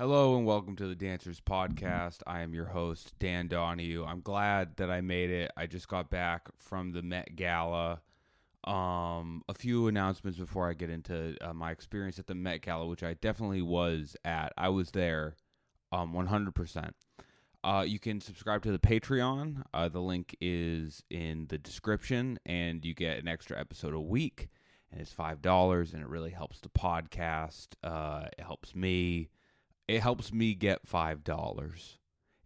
Hello and welcome to the Danswers Podcast. I am your host, Dan Donahue. I'm glad that I made it. I just got back from the Met Gala. Um, a few announcements before I get into uh, my experience at the Met Gala, which I definitely was at. I was there, um, 100%. Uh, you can subscribe to the Patreon. Uh, the link is in the description, and you get an extra episode a week. And it's five dollars, and it really helps the podcast. Uh, it helps me it helps me get five dollars.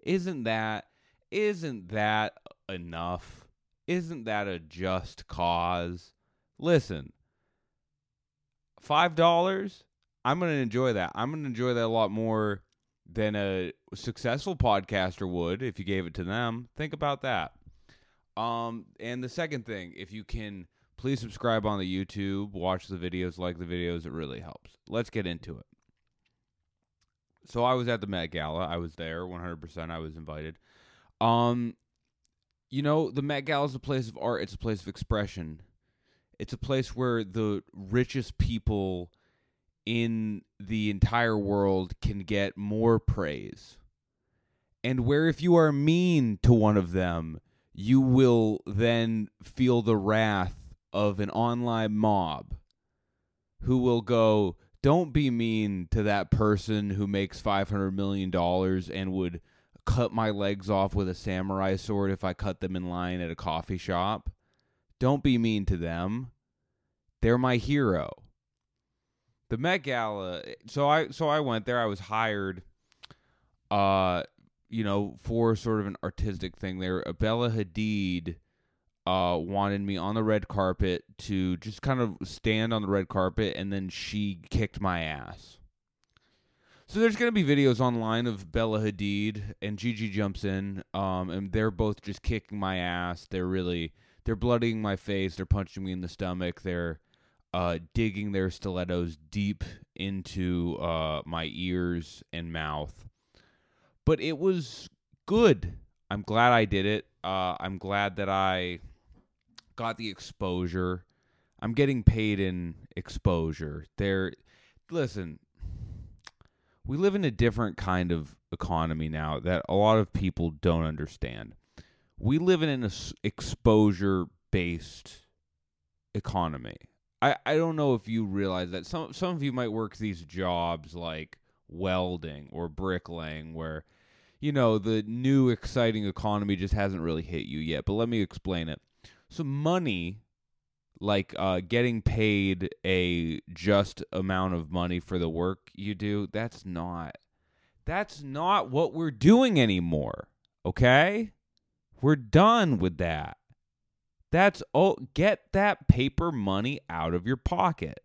Isn't that isn't that enough? Isn't that a just cause? Listen, five dollars, I'm gonna enjoy that. I'm gonna enjoy that a lot more than a successful podcaster would if you gave it to them. Think about that. Um, and the second thing, if you can please subscribe on the YouTube, watch the videos, like the videos, it really helps. Let's get into it so I was at the Met Gala. I was there 100%. I was invited. Um you know, the Met Gala is a place of art, it's a place of expression. It's a place where the richest people in the entire world can get more praise. And where if you are mean to one of them, you will then feel the wrath of an online mob who will go, don't be mean to that person who makes $500 million and would cut my legs off with a samurai sword if I cut them in line at a coffee shop. Don't be mean to them. They're my hero. The Met Gala. So I so I went there. I was hired uh you know for sort of an artistic thing there. Bella Hadid uh, wanted me on the red carpet to just kind of stand on the red carpet, and then she kicked my ass. So there's gonna be videos online of Bella Hadid and Gigi jumps in, um, and they're both just kicking my ass. They're really they're bloodying my face. They're punching me in the stomach. They're uh, digging their stilettos deep into uh, my ears and mouth. But it was good. I'm glad I did it. Uh, I'm glad that I got the exposure. I'm getting paid in exposure. There, listen, we live in a different kind of economy now that a lot of people don't understand. We live in an exposure based economy. I, I don't know if you realize that some some of you might work these jobs like welding or bricklaying where you know the new exciting economy just hasn't really hit you yet but let me explain it so money, like uh, getting paid a just amount of money for the work you do, that's not that's not what we're doing anymore. Okay? We're done with that. That's oh get that paper money out of your pocket.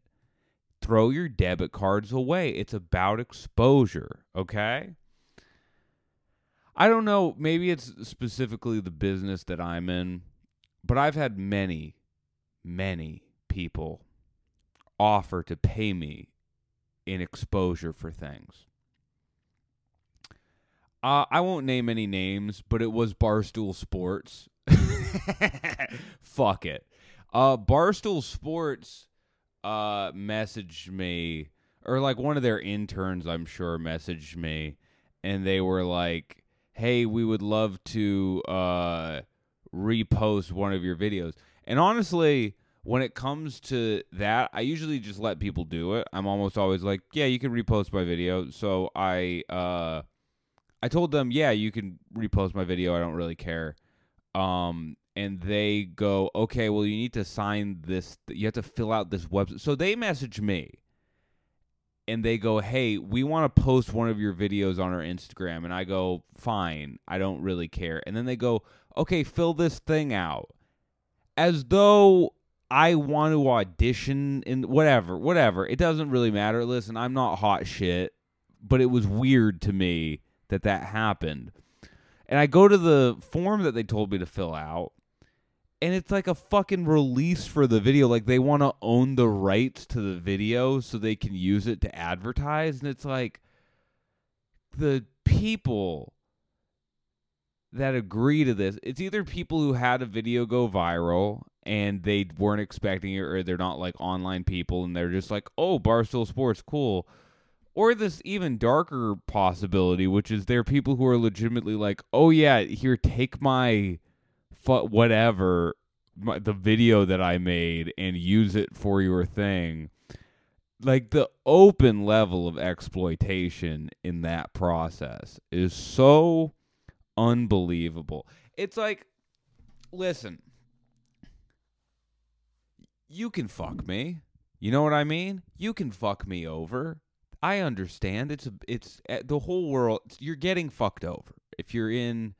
Throw your debit cards away. It's about exposure, okay? I don't know, maybe it's specifically the business that I'm in but I've had many, many people offer to pay me in exposure for things. Uh, I won't name any names, but it was Barstool Sports. Fuck it. Uh, Barstool Sports uh, messaged me, or like one of their interns, I'm sure, messaged me, and they were like, "Hey, we would love to uh, repost one of your videos. And honestly, when it comes to that, I usually just let people do it. I'm almost always like, yeah, you can repost my video. So I uh I told them, yeah, you can repost my video. I don't really care. Um and they go, "Okay, well you need to sign this you have to fill out this website." So they message me and they go, "Hey, we want to post one of your videos on our Instagram." And I go, "Fine, I don't really care." And then they go, "Okay, fill this thing out." As though I want to audition in whatever, whatever. It doesn't really matter. Listen, I'm not hot shit, but it was weird to me that that happened. And I go to the form that they told me to fill out, and it's like a fucking release for the video like they want to own the rights to the video so they can use it to advertise and it's like the people that agree to this it's either people who had a video go viral and they weren't expecting it or they're not like online people and they're just like oh barstool sports cool Or this even darker possibility, which is there are people who are legitimately like, "Oh yeah, here take my fu- whatever my, the video that I made and use it for your thing." Like the open level of exploitation in that process is so unbelievable. It's like listen, you can fuck me. You know what I mean? You can fuck me over. I understand. It's it's uh, the whole world. You're getting fucked over if you're in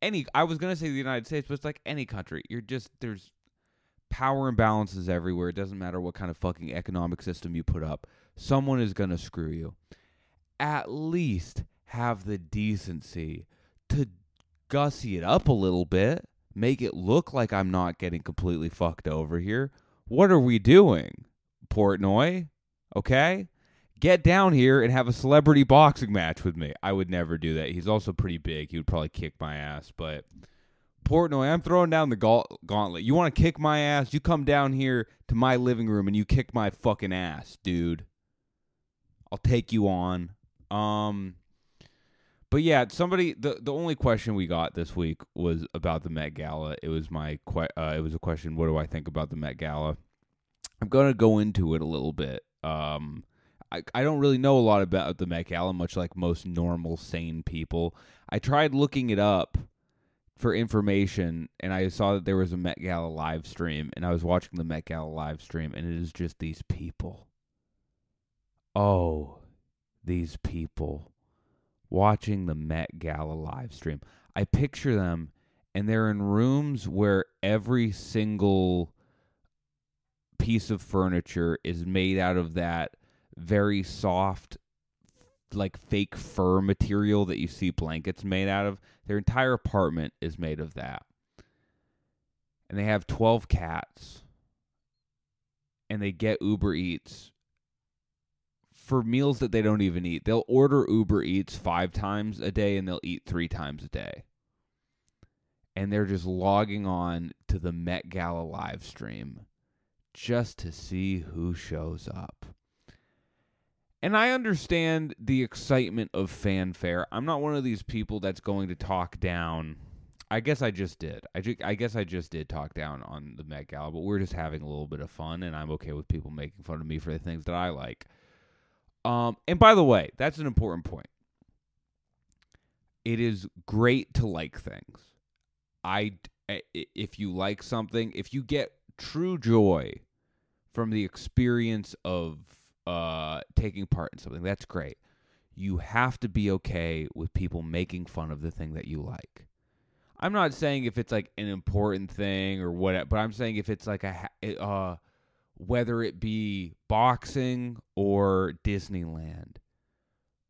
any. I was gonna say the United States, but it's like any country. You're just there's power imbalances everywhere. It doesn't matter what kind of fucking economic system you put up. Someone is gonna screw you. At least have the decency to gussy it up a little bit. Make it look like I'm not getting completely fucked over here. What are we doing, Portnoy? Okay? Get down here and have a celebrity boxing match with me. I would never do that. He's also pretty big. He would probably kick my ass. But Portnoy, I'm throwing down the gauntlet. You want to kick my ass? You come down here to my living room and you kick my fucking ass, dude. I'll take you on. Um, but yeah, somebody the the only question we got this week was about the Met Gala. It was my que- uh, it was a question. What do I think about the Met Gala? I'm gonna go into it a little bit. Um, I I don't really know a lot about the Met Gala, much like most normal sane people. I tried looking it up for information, and I saw that there was a Met Gala live stream, and I was watching the Met Gala live stream, and it is just these people. Oh, these people watching the Met Gala live stream. I picture them and they're in rooms where every single piece of furniture is made out of that very soft like fake fur material that you see blankets made out of. Their entire apartment is made of that. And they have 12 cats. And they get Uber Eats for meals that they don't even eat. They'll order Uber Eats five times a day and they'll eat three times a day. And they're just logging on to the Met Gala live stream just to see who shows up. And I understand the excitement of fanfare. I'm not one of these people that's going to talk down. I guess I just did. I, ju- I guess I just did talk down on the Met Gala, but we're just having a little bit of fun, and I'm okay with people making fun of me for the things that I like. Um, and by the way, that's an important point. It is great to like things. I if you like something, if you get true joy from the experience of uh, taking part in something, that's great. You have to be okay with people making fun of the thing that you like. I'm not saying if it's like an important thing or what, but I'm saying if it's like a uh, whether it be boxing or Disneyland,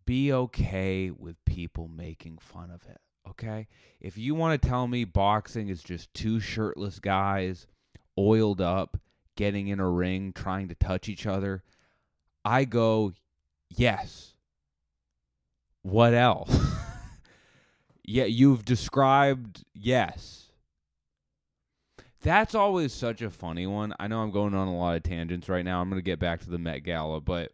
be okay with people making fun of it. Okay? If you want to tell me boxing is just two shirtless guys oiled up, getting in a ring, trying to touch each other, I go, yes. What else? yeah, you've described, yes that's always such a funny one. I know I'm going on a lot of tangents right now. I'm going to get back to the Met Gala, but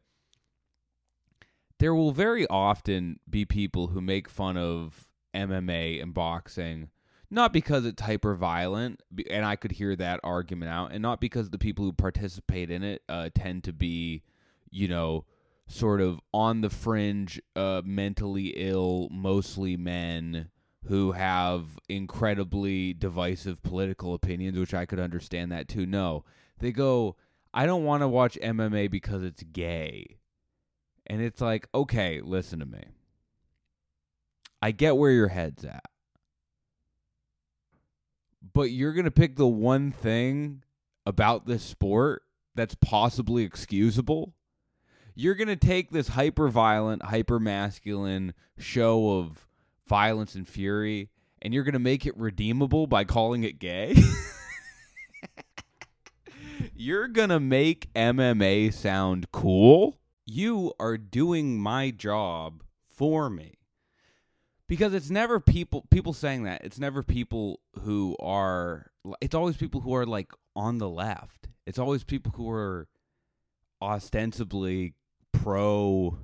there will very often be people who make fun of MMA and boxing, not because it's hyper violent, and I could hear that argument out, and not because the people who participate in it uh, tend to be, you know, sort of on the fringe, uh, mentally ill, mostly men who have incredibly divisive political opinions, which I could understand that too. No, they go, I don't want to watch MMA because it's gay. And it's like, okay, listen to me. I get where your head's at. But you're going to pick the one thing about this sport that's possibly excusable. You're going to take this hyper violent, hyper masculine show of violence and fury, and you're going to make it redeemable by calling it gay? you're going to make MMA sound cool? You are doing my job for me. Because it's never people people saying that. It's never people who are it's always people who are like on the left. It's always people who are ostensibly pro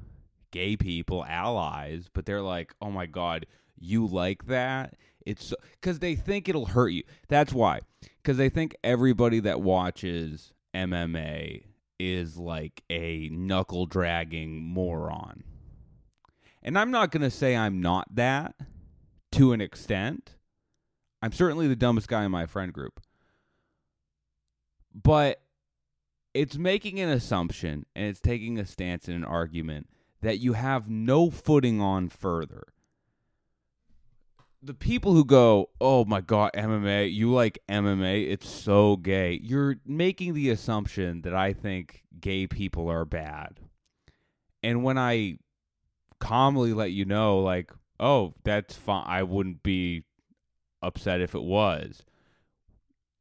gay people allies, but they're like, "Oh my god, you like that?" It's cuz they think it'll hurt you. That's why. Cuz they think everybody that watches MMA is like a knuckle dragging moron. And I'm not going to say I'm not that to an extent. I'm certainly the dumbest guy in my friend group. But it's making an assumption and it's taking a stance in an argument that you have no footing on further. The people who go, "Oh my god, MMA, you like MMA, it's so gay." You're making the assumption that I think gay people are bad. And when I calmly let you know like, "Oh, that's fine. I wouldn't be upset if it was."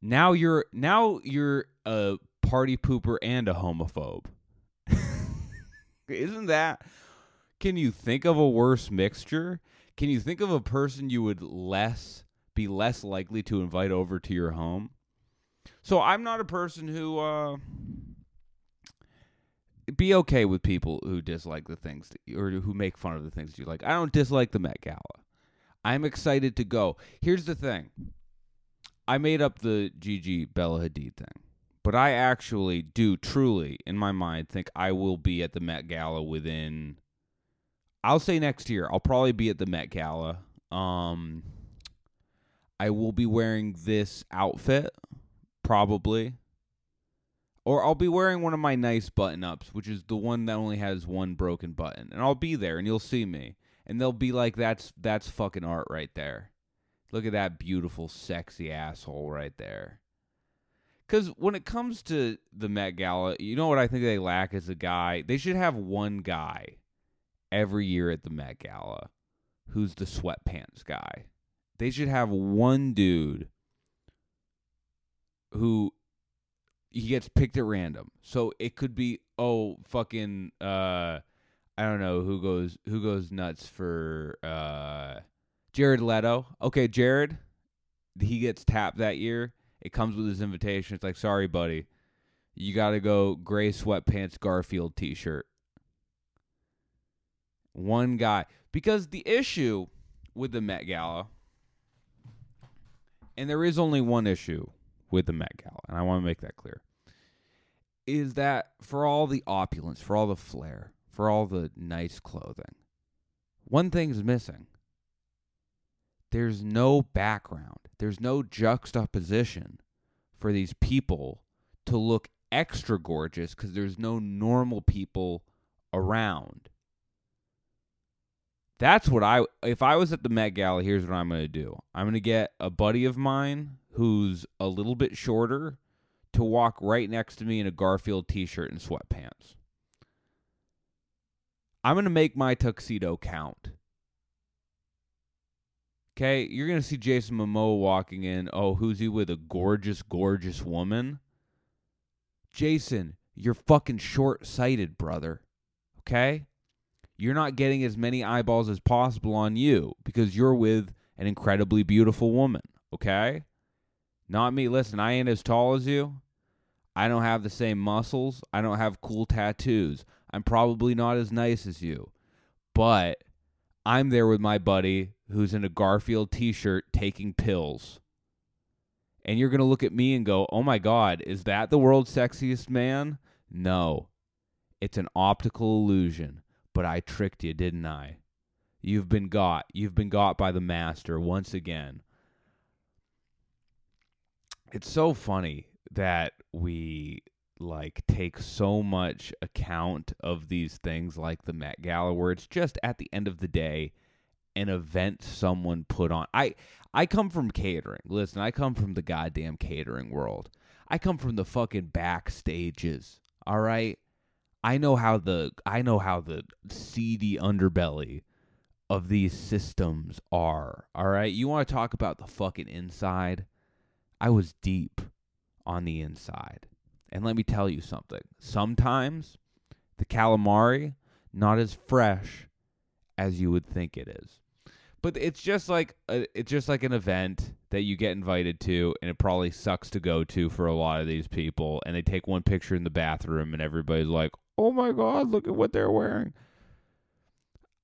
Now you're now you're a party pooper and a homophobe. Isn't that? Can you think of a worse mixture? Can you think of a person you would less be less likely to invite over to your home? So I'm not a person who uh be okay with people who dislike the things that or who make fun of the things that you like. I don't dislike the Met Gala. I'm excited to go. Here's the thing. I made up the Gigi Bella Hadid thing. But I actually do truly, in my mind, think I will be at the Met Gala within. I'll say next year. I'll probably be at the Met Gala. Um, I will be wearing this outfit, probably. Or I'll be wearing one of my nice button ups, which is the one that only has one broken button. And I'll be there and you'll see me. And they'll be like, that's that's fucking art right there. Look at that beautiful, sexy asshole right there. Because when it comes to the Met Gala, you know what I think they lack is a guy. They should have one guy every year at the Met Gala who's the sweatpants guy. They should have one dude who he gets picked at random. So it could be oh fucking uh I don't know who goes who goes nuts for uh Jared Leto. Okay, Jared, he gets tapped that year it comes with his invitation. It's like, sorry, buddy, you got to go gray sweatpants Garfield T-shirt. One guy, because the issue with the Met Gala, and there is only one issue with the Met Gala, and I want to make that clear, is that for all the opulence, for all the flair, for all the nice clothing, one thing's missing. There's no background. There's no juxtaposition for these people to look extra gorgeous because there's no normal people around. That's what I if I was at the Met Gala, here's what I'm going to do. I'm going to get a buddy of mine who's a little bit shorter to walk right next to me in a Garfield t-shirt and sweatpants. I'm going to make my tuxedo count. Okay, you're gonna see Jason Momoa walking in. Oh, who's he with? A gorgeous, gorgeous woman. Jason, you're fucking short sighted, brother. Okay? You're not getting as many eyeballs as possible on you because you're with an incredibly beautiful woman. Okay? Not me. Listen, I ain't as tall as you. I don't have the same muscles. I don't have cool tattoos. I'm probably not as nice as you. But I'm there with my buddy who's in a Garfield t shirt taking pills. And you're going to look at me and go, oh my God, is that the world's sexiest man? No. It's an optical illusion. But I tricked you, didn't I? You've been got. You've been got by the master once again. It's so funny that we like take so much account of these things like the Met Gala where it's just at the end of the day an event someone put on. I I come from catering. Listen, I come from the goddamn catering world. I come from the fucking backstages. All right? I know how the I know how the seedy underbelly of these systems are. All right? You want to talk about the fucking inside? I was deep on the inside. And let me tell you something. Sometimes the calamari not as fresh as you would think it is but it's just like a, it's just like an event that you get invited to and it probably sucks to go to for a lot of these people and they take one picture in the bathroom and everybody's like oh my god look at what they're wearing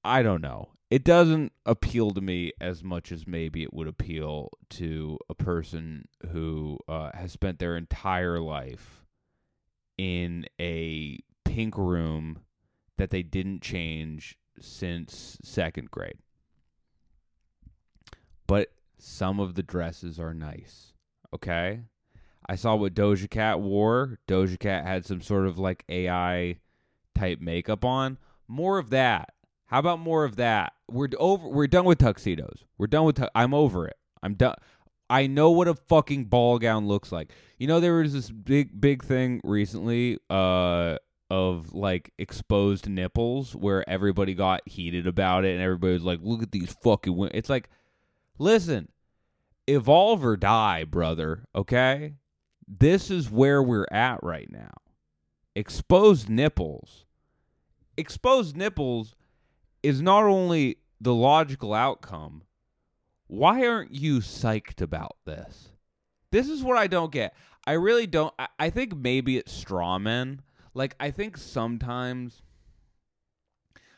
I don't know. It doesn't appeal to me as much as maybe it would appeal to a person who uh, has spent their entire life in a pink room that they didn't change since second grade. But some of the dresses are nice. Okay? I saw what Doja Cat wore. Doja Cat had some sort of like AI type makeup on. More of that. How about more of that? We're over we're done with tuxedos. We're done with tu- I'm over it. I'm done. I know what a fucking ball gown looks like. You know there was this big big thing recently uh of like exposed nipples where everybody got heated about it and everybody was like look at these fucking women. It's like listen, evolve or die, brother, okay? This is where we're at right now. Exposed nipples. Exposed nipples is not only the logical outcome, why aren't you psyched about this? This is what I don't get. I really don't. I, I think maybe it's straw men. Like, I think sometimes.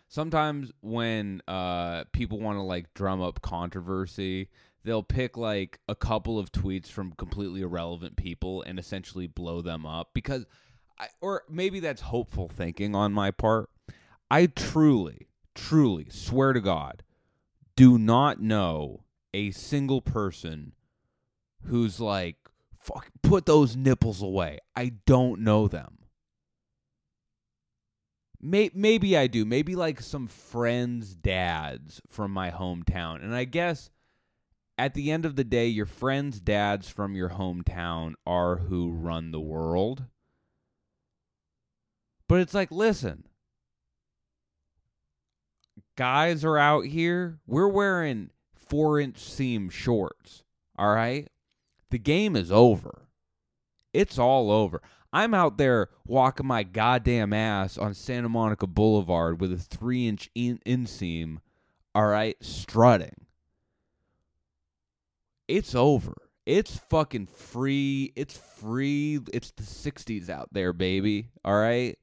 Sometimes when uh, people want to like drum up controversy, they'll pick like a couple of tweets from completely irrelevant people and essentially blow them up because I, or maybe that's hopeful thinking on my part. I truly, truly swear to God, do not know a single person who's like, fuck, put those nipples away. I don't know them. May- maybe I do. Maybe like some friends' dads from my hometown. And I guess at the end of the day, your friends' dads from your hometown are who run the world. But it's like, listen, guys are out here. We're wearing four inch seam shorts. All right. The game is over. It's all over. I'm out there walking my goddamn ass on Santa Monica Boulevard with a three inch in- inseam. All right. Strutting. It's over. It's fucking free. It's free. It's the 60s out there, baby. All right.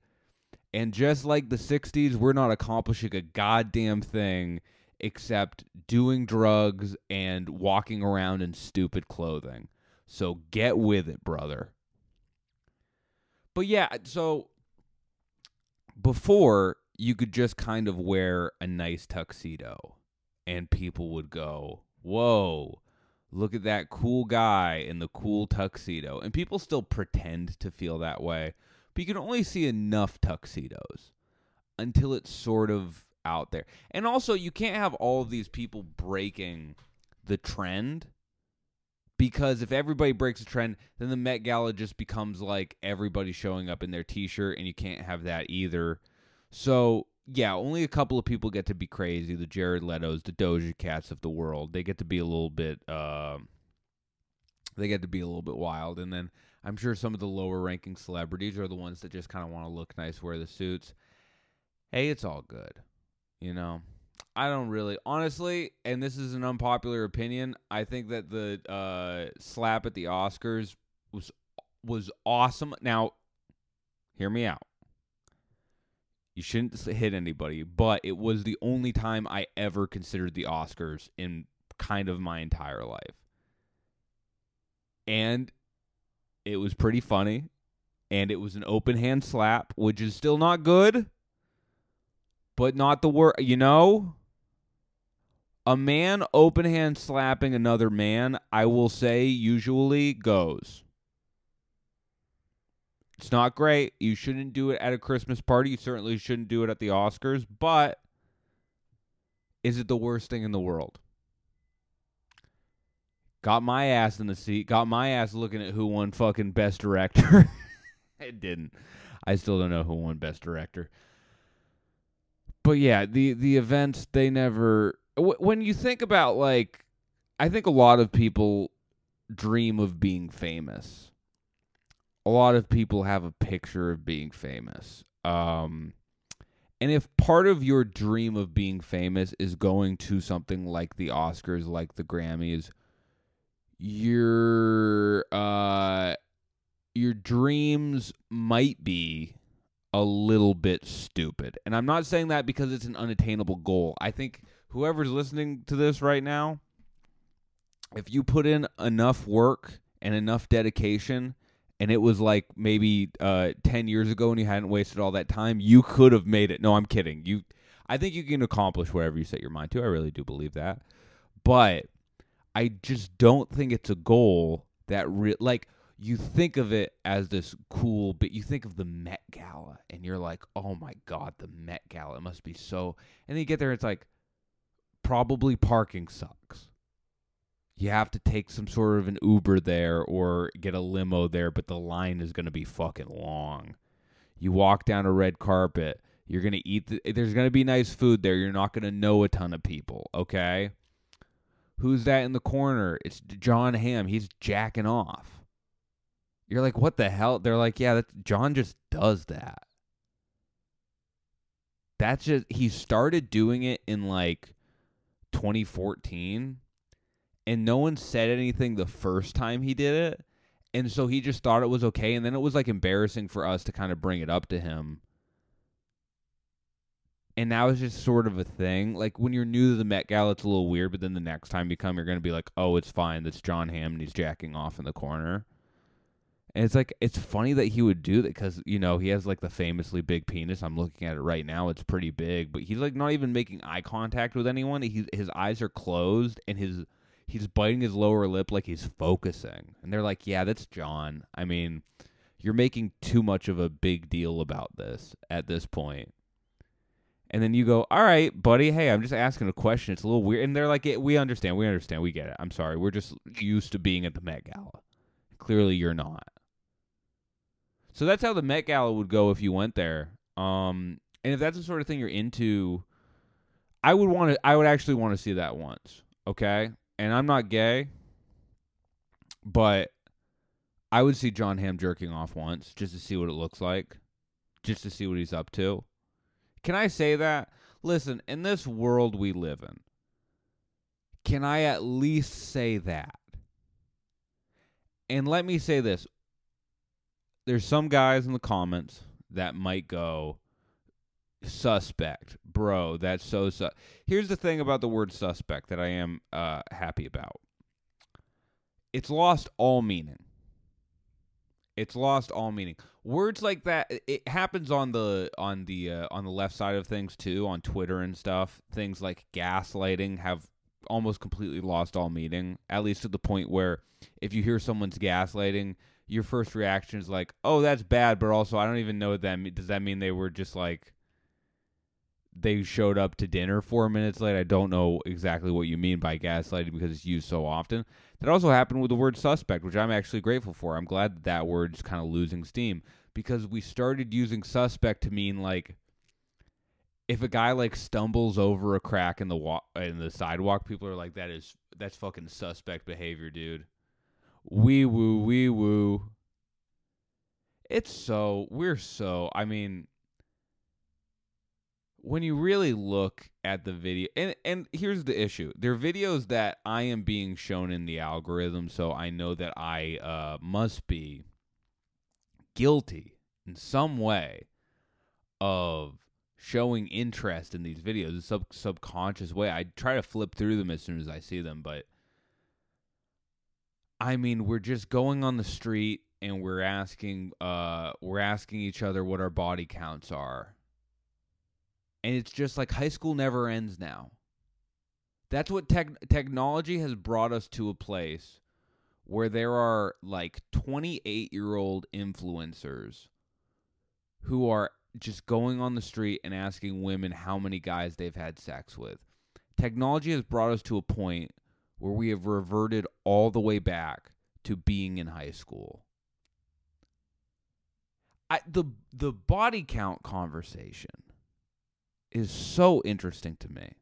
And just like the 60s, we're not accomplishing a goddamn thing except doing drugs and walking around in stupid clothing. So get with it, brother. But yeah, so before you could just kind of wear a nice tuxedo and people would go, Whoa, look at that cool guy in the cool tuxedo. And people still pretend to feel that way but you can only see enough tuxedos until it's sort of out there. And also, you can't have all of these people breaking the trend because if everybody breaks a trend, then the Met Gala just becomes like everybody showing up in their t-shirt, and you can't have that either. So yeah, only a couple of people get to be crazy. The Jared Leto's, the Doja Cats of the world, they get to be a little bit. Uh, they get to be a little bit wild, and then I'm sure some of the lower ranking celebrities are the ones that just kind of want to look nice, wear the suits. Hey, it's all good. You know, I don't really, honestly, and this is an unpopular opinion. I think that the uh, slap at the Oscars was was awesome. Now, hear me out. You shouldn't hit anybody, but it was the only time I ever considered the Oscars in kind of my entire life. And it was pretty funny, and it was an open hand slap, which is still not good, but not the word. You know, a man open hand slapping another man, I will say, usually goes. It's not great. You shouldn't do it at a Christmas party. You certainly shouldn't do it at the Oscars, but is it the worst thing in the world? Got my ass in the seat. Got my ass looking at who won fucking best director. it didn't. I still don't know who won best director. But yeah, the the events they never. When you think about like, I think a lot of people dream of being famous. A lot of people have a picture of being famous. Um, and if part of your dream of being famous is going to something like the Oscars, like the Grammys, your uh your dreams might be a little bit stupid. And I'm not saying that because it's an unattainable goal. I think whoever's listening to this right now, if you put in enough work and enough dedication, and it was like maybe uh, 10 years ago and you hadn't wasted all that time, you could have made it. No, I'm kidding. You I think you can accomplish whatever you set your mind to. I really do believe that. But I just don't think it's a goal that re- like you think of it as this cool but you think of the Met Gala and you're like, "Oh my god, the Met Gala. It must be so." And then you get there it's like probably parking sucks. You have to take some sort of an Uber there or get a limo there, but the line is going to be fucking long. You walk down a red carpet, you're going to eat the, there's going to be nice food there. You're not going to know a ton of people, okay? Who's that in the corner? It's Jon Hamm. He's jacking off. You're like, what the hell? They're like, yeah, that Jon just does that. That's just he started doing it in like 2014 and no one said anything the first time he did it. And so he just thought it was okay and then it was like embarrassing for us to kind of bring it up to him and now it's just sort of a thing. Like when you're new to the Met Gala, it's a little weird, but then the next time you come, you're gonna be like, "Oh, it's fine. That's Jon Hamm, and he's jacking off in the corner." And it's like it's funny that he would do that because you know he has like the famously big penis. I'm looking at it right now; it's pretty big, but he's like not even making eye contact with anyone. He his eyes are closed, and his he's biting his lower lip like he's focusing. And they're like, "Yeah, that's Jon. I mean, you're making too much of a big deal about this at this point. and then you go, "All right, buddy. Hey, I'm just asking a question. It's a little weird." And they're like, "We understand. We understand. We get it. I'm sorry. We're just used to being at the Met Gala. Clearly, you're not." So that's how the Met Gala would go if you went there. Um, and if that's the sort of thing you're into, I would want to. I would actually want to see that once. Okay, and I'm not gay, but I would see Jon Hamm jerking off once just to see what it looks like, just to see what he's up to. Can I say that? Listen, in this world we live in, can I at least say that? And let me say this. There's some guys in the comments that might go suspect. Bro, that's so su-. Here's the thing about the word suspect that I am uh, happy about. It's lost all meaning. It's lost all meaning. Words like that it happens on the on the uh, on the left side of things too, on Twitter and stuff. Things like gaslighting have almost completely lost all meaning, at least to the point where if you hear someone's gaslighting, your first reaction is like, "Oh, that's bad," but also I don't even know what that means. Does that mean they were just like they showed up to dinner four minutes late. I don't know exactly what you mean by gaslighting because it's used so often. That also happened with the word suspect, which I'm actually grateful for. I'm glad that that word's kind of losing steam because we started using suspect to mean like if a guy like stumbles over a crack in the wa- in the sidewalk, people are like, "That is that's fucking suspect behavior, dude." Wee woo, wee woo. It's so we're so. I mean, when you really look at the video and and here's the issue. There are videos that i am being shown in the algorithm so i know that i uh, must be guilty in some way of showing interest in these videos a sub subconscious way. I try to flip through them as soon as i see them but i mean we're just going on the street and we're asking uh we're asking each other what our body counts are and it's just like high school never ends now. That's what tech technology has brought us to a place where there are like 28 year old influencers who are just going on the street and asking women how many guys they've had sex with. Technology has brought us to a point where we have reverted all the way back to being in high school. I, the the body count conversation is so interesting to me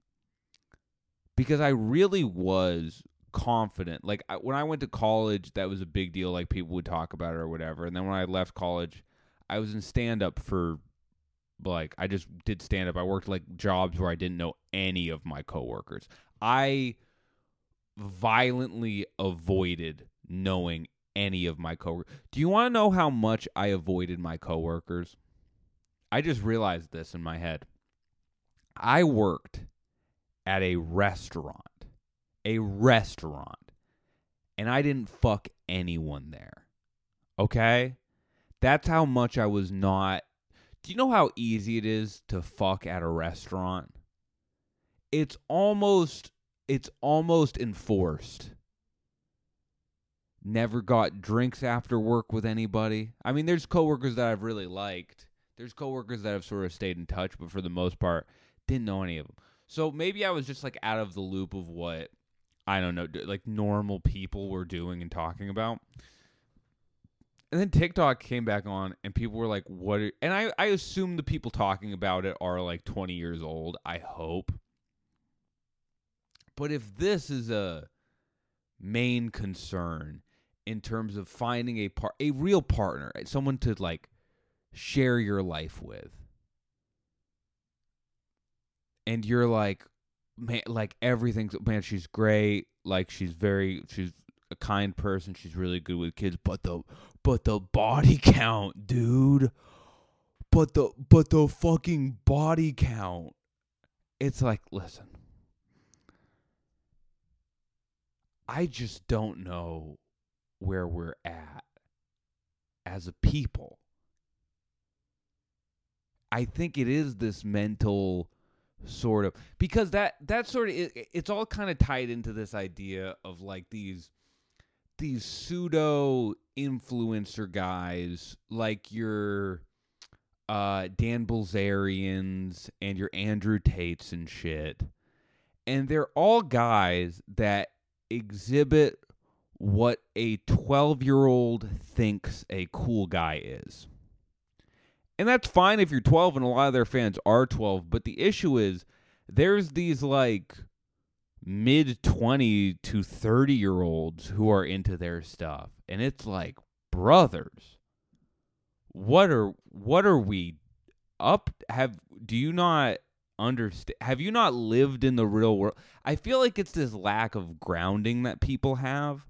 because I really was confident. Like I, when I went to college, that was a big deal. Like people would talk about it or whatever. And then when I left college, I was in stand up for like I just did stand up. I worked like jobs where I didn't know any of my coworkers. I violently avoided knowing any of my coworkers. Do you want to know how much I avoided my coworkers? I just realized this in my head. I worked at a restaurant, a restaurant, and I didn't fuck anyone there. Okay? That's how much I was not. Do you know how easy it is to fuck at a restaurant? It's almost it's almost enforced. Never got drinks after work with anybody. I mean, there's coworkers that I've really liked. There's coworkers that have sort of stayed in touch, but for the most part, didn't know any of them. So maybe I was just like out of the loop of what I don't know, like normal people were doing and talking about. And then TikTok came back on, and people were like, "What?" Are, and I, I assume the people talking about it are like 20 years old. I hope. But if this is a main concern in terms of finding a part, a real partner, eh, someone to like share your life with, and you're like, man, like everything's man, she's great. Like she's very, she's a kind person. She's really good with kids, but the but the body count, dude. But the but the fucking body count. It's like, listen. I just don't know where we're at as a people. I think it is this mental sort of because that that sort of it, it's all kind of tied into this idea of like these these pseudo influencer guys like your uh Dan Bilzerians and your Andrew Tates and shit. And they're all guys that exhibit what a 12 year old thinks a cool guy is. And that's fine if you're 12 and a lot of their fans are 12, but the issue is there's these like mid 20 to 30 year olds who are into their stuff and it's like brothers what are what are we up have do you not understand have you not lived in the real world? I feel like it's this lack of grounding that people have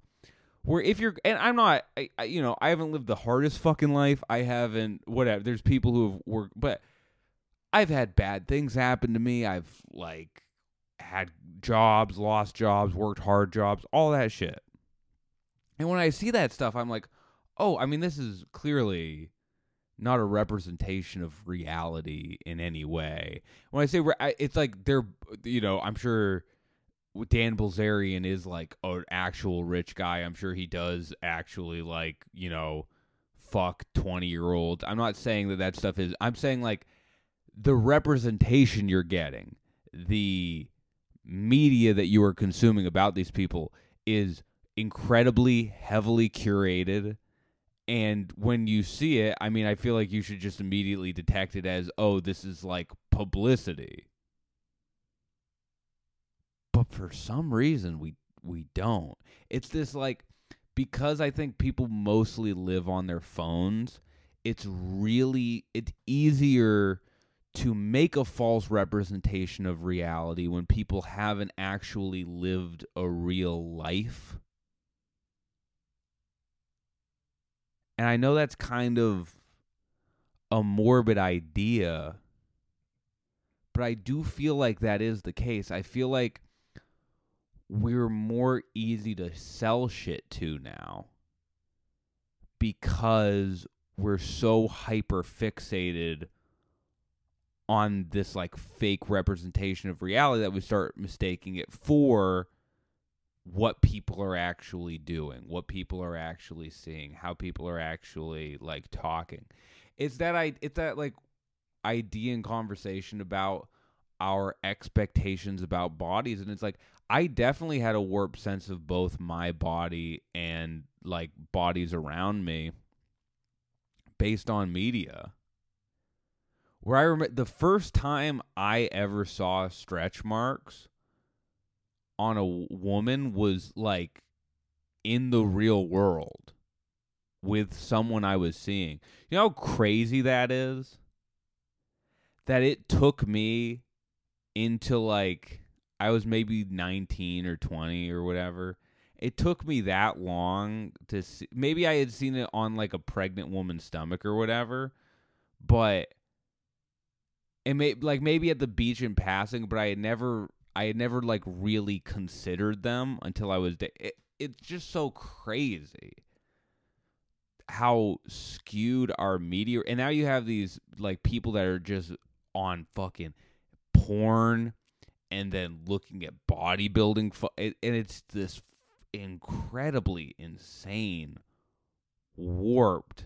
where if you're and i'm not I, I, you know i haven't lived the hardest fucking life. I haven't whatever there's people who have worked but i've had bad things happen to me. I've like had jobs lost jobs worked hard jobs all that shit. And when i see that stuff i'm like oh i mean this is clearly not a representation of reality in any way. When I say it's like they're, you know, I'm sure Dan Bilzerian is like an actual rich guy. I'm sure he does actually like, you know, fuck 20 year olds. I'm not saying that that stuff is, I'm saying like the representation you're getting, the media that you are consuming about these people is incredibly heavily curated and when you see it, I mean, I feel like you should just immediately detect it as, oh, this is like publicity. For some reason, we we don't. It's this like because I think people mostly live on their phones. It's really it's easier to make a false representation of reality when people haven't actually lived a real life And I know that's kind of a morbid idea, but I do feel like that is the case. I feel like we're more easy to sell shit to now because we're so hyper fixated on this like fake representation of reality that we start mistaking it for what people are actually doing, what people are actually seeing, how people are actually like talking. It's that I it's that like idea and conversation about our expectations about bodies and it's like I definitely had a warped sense of both my body and like bodies around me based on media. Where I remember the first time I ever saw stretch marks on a woman was like in the real world with someone I was seeing. You know how crazy that is? That it took me into like I was maybe 19 or 20 or whatever. It took me that long to see maybe I had seen it on like a pregnant woman's stomach or whatever, but it may, like maybe at the beach in passing, but I had never I had never like really considered them until I was. It, it's just so crazy how skewed our media and now you have these like people that are just on fucking porn and then looking at bodybuilding and it's this incredibly insane warped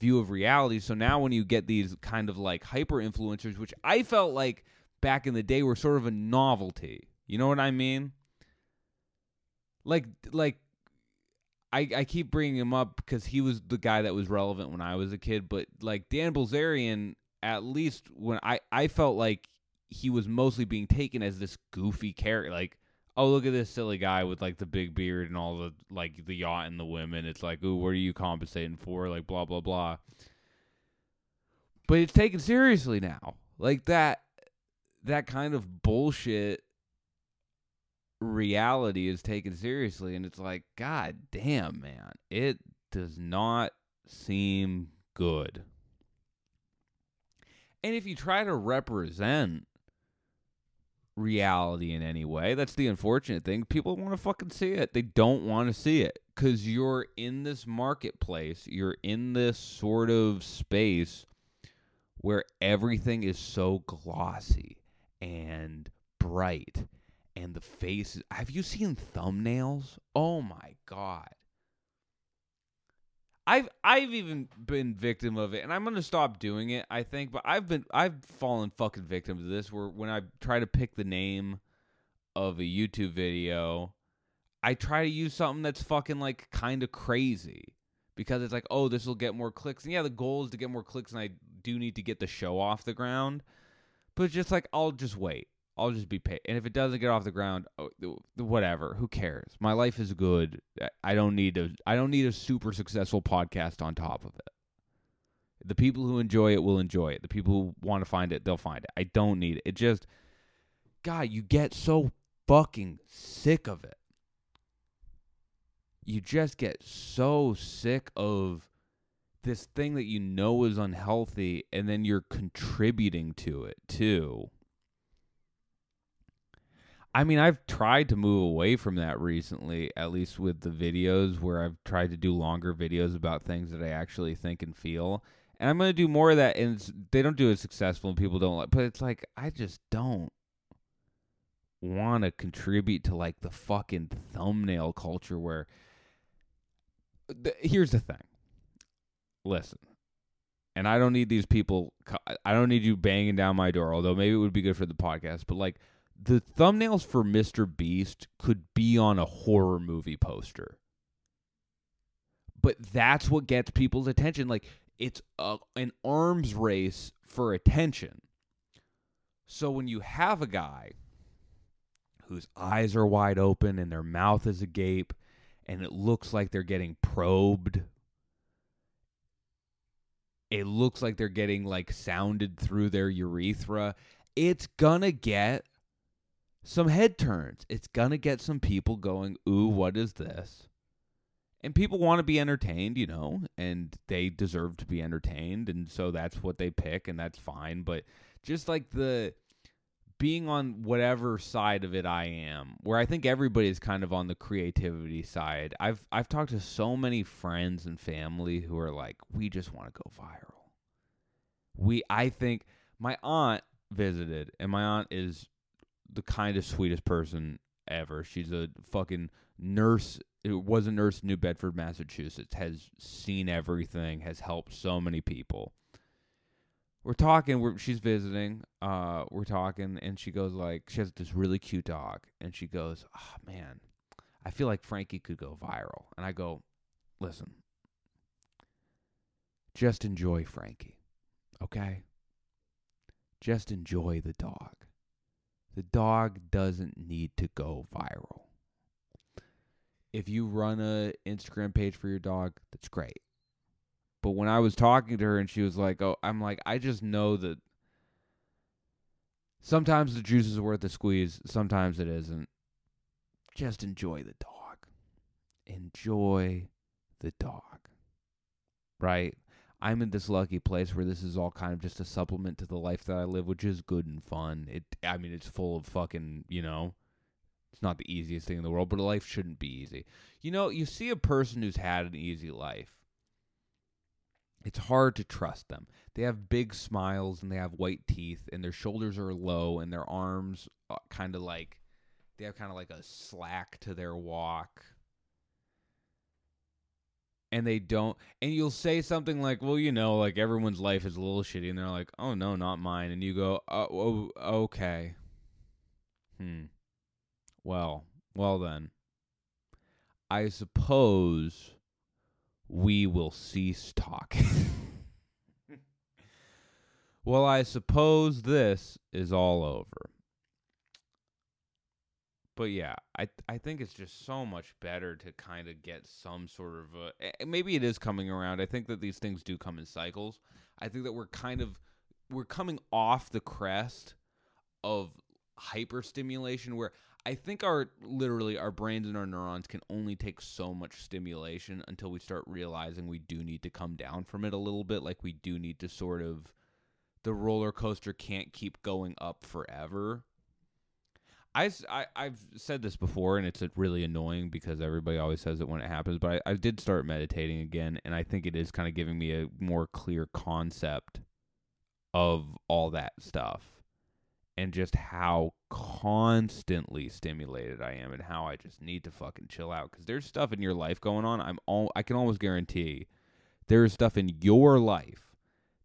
view of reality. So now when you get these kind of like hyper influencers which i felt like back in the day were sort of a novelty you know what i mean? Like like I, I keep bringing him up because he was the guy that was relevant when I was a kid, but like Dan Bilzerian, at least when I, I felt like he was mostly being taken as this goofy character. Like, oh, look at this silly guy with like the big beard and all the like the yacht and the women. It's like, ooh, what are you compensating for? Like, blah blah blah. But it's taken seriously now. Like that that kind of bullshit reality is taken seriously and it's like god damn man it does not seem good and if you try to represent reality in any way that's the unfortunate thing people want to fucking see it they don't want to see it cuz you're in this marketplace you're in this sort of space where everything is so glossy and bright and the faces. Have you seen thumbnails? Oh my god. I've I've even been victim of it, and I'm gonna stop doing it. I think, but I've been I've fallen fucking victim to this. Where when I try to pick the name of a YouTube video, I try to use something that's fucking like kind of crazy because it's like, oh, this will get more clicks. And yeah, the goal is to get more clicks, and I do need to get the show off the ground. But just like I'll just wait. I'll just be paid. And if it doesn't get off the ground, oh, whatever. Who cares? My life is good. I don't need a I don't need a super successful podcast on top of it. The people who enjoy it will enjoy it. The people who want to find it, they'll find it. I don't need it. It just God, you get so fucking sick of it. You just get so sick of this thing that you know is unhealthy and then you're contributing to it too I mean, I've tried to move away from that recently, at least with the videos where I've tried to do longer videos about things that I actually think and feel. And I'm going to do more of that. And they don't do it successful and people don't like, but it's like, I just don't want to contribute to like the fucking thumbnail culture where. Here's the thing listen, and I don't need these people, I don't need you banging down my door, although maybe it would be good for the podcast, but like the thumbnails for Mr. Beast could be on a horror movie poster. But that's what gets people's attention. Like it's a, an arms race for attention. So when you have a guy whose eyes are wide open and their mouth is agape and it looks like they're getting probed it looks like they're getting like sounded through their urethra it's gonna get some head turns. It's going to get some people going, ooh, what is this? And people want to be entertained, you know, and they deserve to be entertained. And so that's what they pick, and that's fine. But just like the being on whatever side of it I am, where I think everybody is kind of on the creativity side. I've I've talked to so many friends and family who are like, we just want to go viral. We I think my aunt visited, and my aunt is the kindest, sweetest person ever. She's a fucking nurse. It was a nurse in New Bedford, Massachusetts. Has seen everything. Has helped so many people. We're talking. We're, she's visiting. Uh, we're talking, and she goes like, she has this really cute dog, and she goes, "Oh man, I feel like Frankie could go viral." And I go, "Listen, just enjoy Frankie, okay? Just enjoy the dog." The dog doesn't need to go viral. If you run a Instagram page for your dog, that's great. But when I was talking to her and she was like, "Oh, I'm like, I just know that sometimes the juice is worth the squeeze, sometimes it isn't. Just enjoy the dog. Enjoy the dog." Right? I'm in this lucky place where this is all kind of just a supplement to the life that I live, which is good and fun. It, I mean, it's full of fucking, you know, it's not the easiest thing in the world, but a life shouldn't be easy. You know, you see a person who's had an easy life. It's hard to trust them. They have big smiles and they have white teeth and their shoulders are low and their arms uh, kind of like they have kind of like a slack to their walk and they don't and you'll say something like well you know like everyone's life is a little shitty and they're like oh no not mine and you go oh, oh okay. Hmm. Well well then i suppose we will cease talking. Well i suppose this is all over but yeah, I I think it's just so much better to kind of get some sort of a, maybe it is coming around. I think that these things do come in cycles. I think that we're kind of we're coming off the crest of hyper stimulation where I think our literally our brains and our neurons can only take so much stimulation until we start realizing we do need to come down from it a little bit like we do need to sort of the roller coaster can't keep going up forever I, I, have said this before, and it's uh, really annoying because everybody always says it when it happens. But I, I did start meditating again, and I think it is kind of giving me a more clear concept of all that stuff and just how constantly stimulated I am and how I just need to fucking chill out because there's stuff in your life going on. I'm all I can almost guarantee there's stuff in your life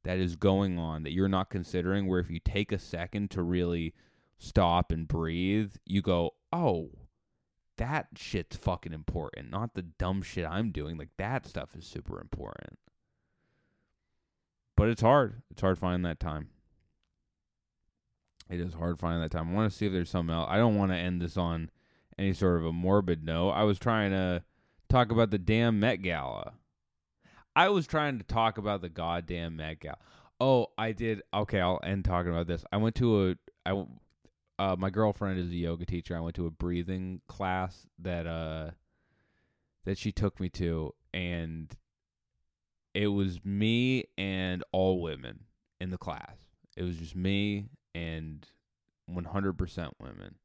that is going on that you're not considering where if you take a second to really stop and breathe, you go, oh, that shit's fucking important, not the dumb shit I'm doing. Like that stuff is super important. But it's hard. It's hard finding that time. It is hard finding that time. I want to see if there's something else. I don't want to end this on any sort of a morbid note. I was trying to talk about the damn Met Gala. I was trying to talk about the goddamn Met Gala. Oh, I did. Okay, I'll end talking about this. I went to a I uh, my girlfriend is a yoga teacher. I went to a breathing class that uh that she took me to, and it was me and all women in the class. It was just me and 100% women.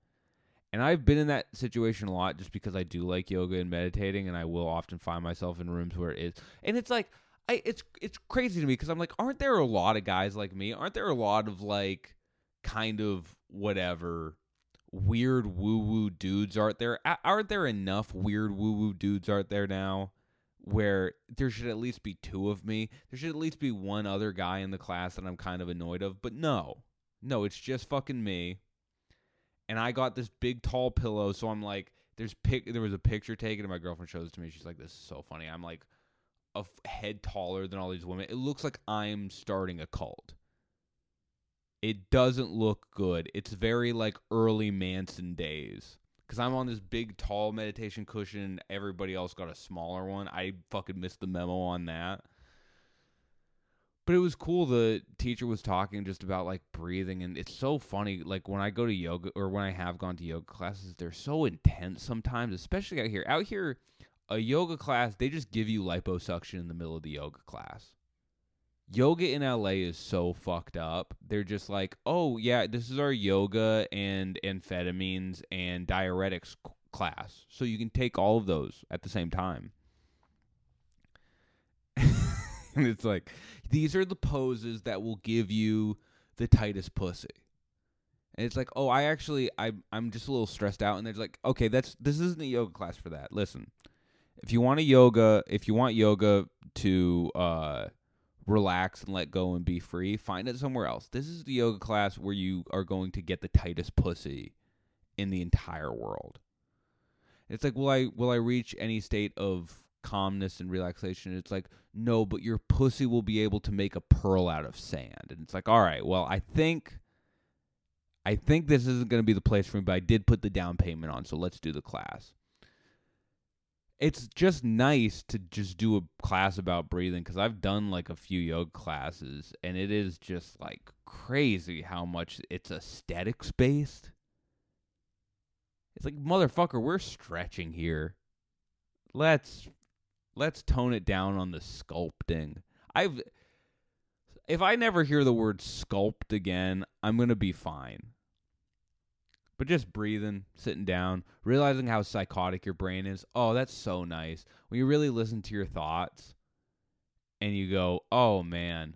And I've been in that situation a lot just because I do like yoga and meditating and I will often find myself in rooms where it is. And it's like I it's it's crazy to me because I'm like aren't there a lot of guys like me? Aren't there a lot of like kind of whatever weird woo woo dudes aren't there. Aren't there enough weird woo woo dudes out there now where there should at least be two of me? There should at least be one other guy in the class that I'm kind of annoyed of but no. No it's just fucking me. And I got this big tall pillow so I'm like there's pic there was a picture taken and my girlfriend shows it to me. She's like this is so funny. I'm like a f- head taller than all these women. It looks like I'm starting a cult it doesn't look good. It's very like early Manson days. Cause I'm on this big tall meditation cushion. Everybody else got a smaller one. I fucking missed the memo on that. But it was cool. The teacher was talking just about like breathing, and it's so funny. Like when I go to yoga or when I have gone to yoga classes, they're so intense sometimes, especially out here. Out here, a yoga class, they just give you liposuction in the middle of the yoga class yoga in LA is so fucked up. They're just like, "Oh, yeah, this is our yoga and amphetamines and diuretics class. So you can take all of those at the same time." and it's like, "These are the poses that will give you the tightest pussy." And it's like, "Oh, I actually I I'm just a little stressed out." And they're like, "Okay, that's this isn't a yoga class for that. Listen. If you want a yoga, if you want yoga to uh relax and let go and be free, find it somewhere else. This is the yoga class where you are going to get the tightest pussy in the entire world. It's like, will I will I reach any state of calmness and relaxation? It's like, no, but your pussy will be able to make a pearl out of sand. And it's like, all right, well, I think I think this isn't going to be the place for me, but I did put the down payment on, so let's do the class it's just nice to just do a class about breathing because I've done like a few yoga classes and it is just like crazy how much it's aesthetics based. It's like motherfucker, we're stretching here. Let's let's tone it down on the sculpting. I've if I never hear the word sculpt again, I'm to be fine. But just breathing, sitting down, realizing how psychotic your brain is. Oh, that's so nice. When you really listen to your thoughts and you go, oh man.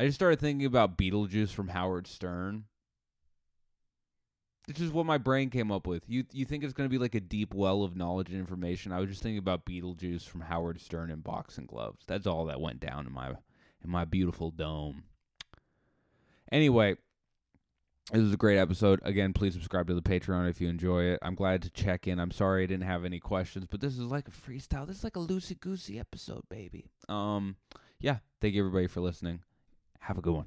I just started thinking about Beetlejuice from Howard Stern. This is what my brain came up with. You you think it's going to be like a deep well of knowledge and information. I was just thinking about Beetlejuice from Howard Stern and boxing gloves. That's all that went down in my in my beautiful dome. Anyway, this was a great episode. Again, please subscribe to the Patreon if you enjoy it. I'm glad to check in. I'm sorry I didn't have any questions, but this is like a freestyle. This is like a loosey goosey episode, baby. Um, yeah. Thank you everybody for listening. Have a good one.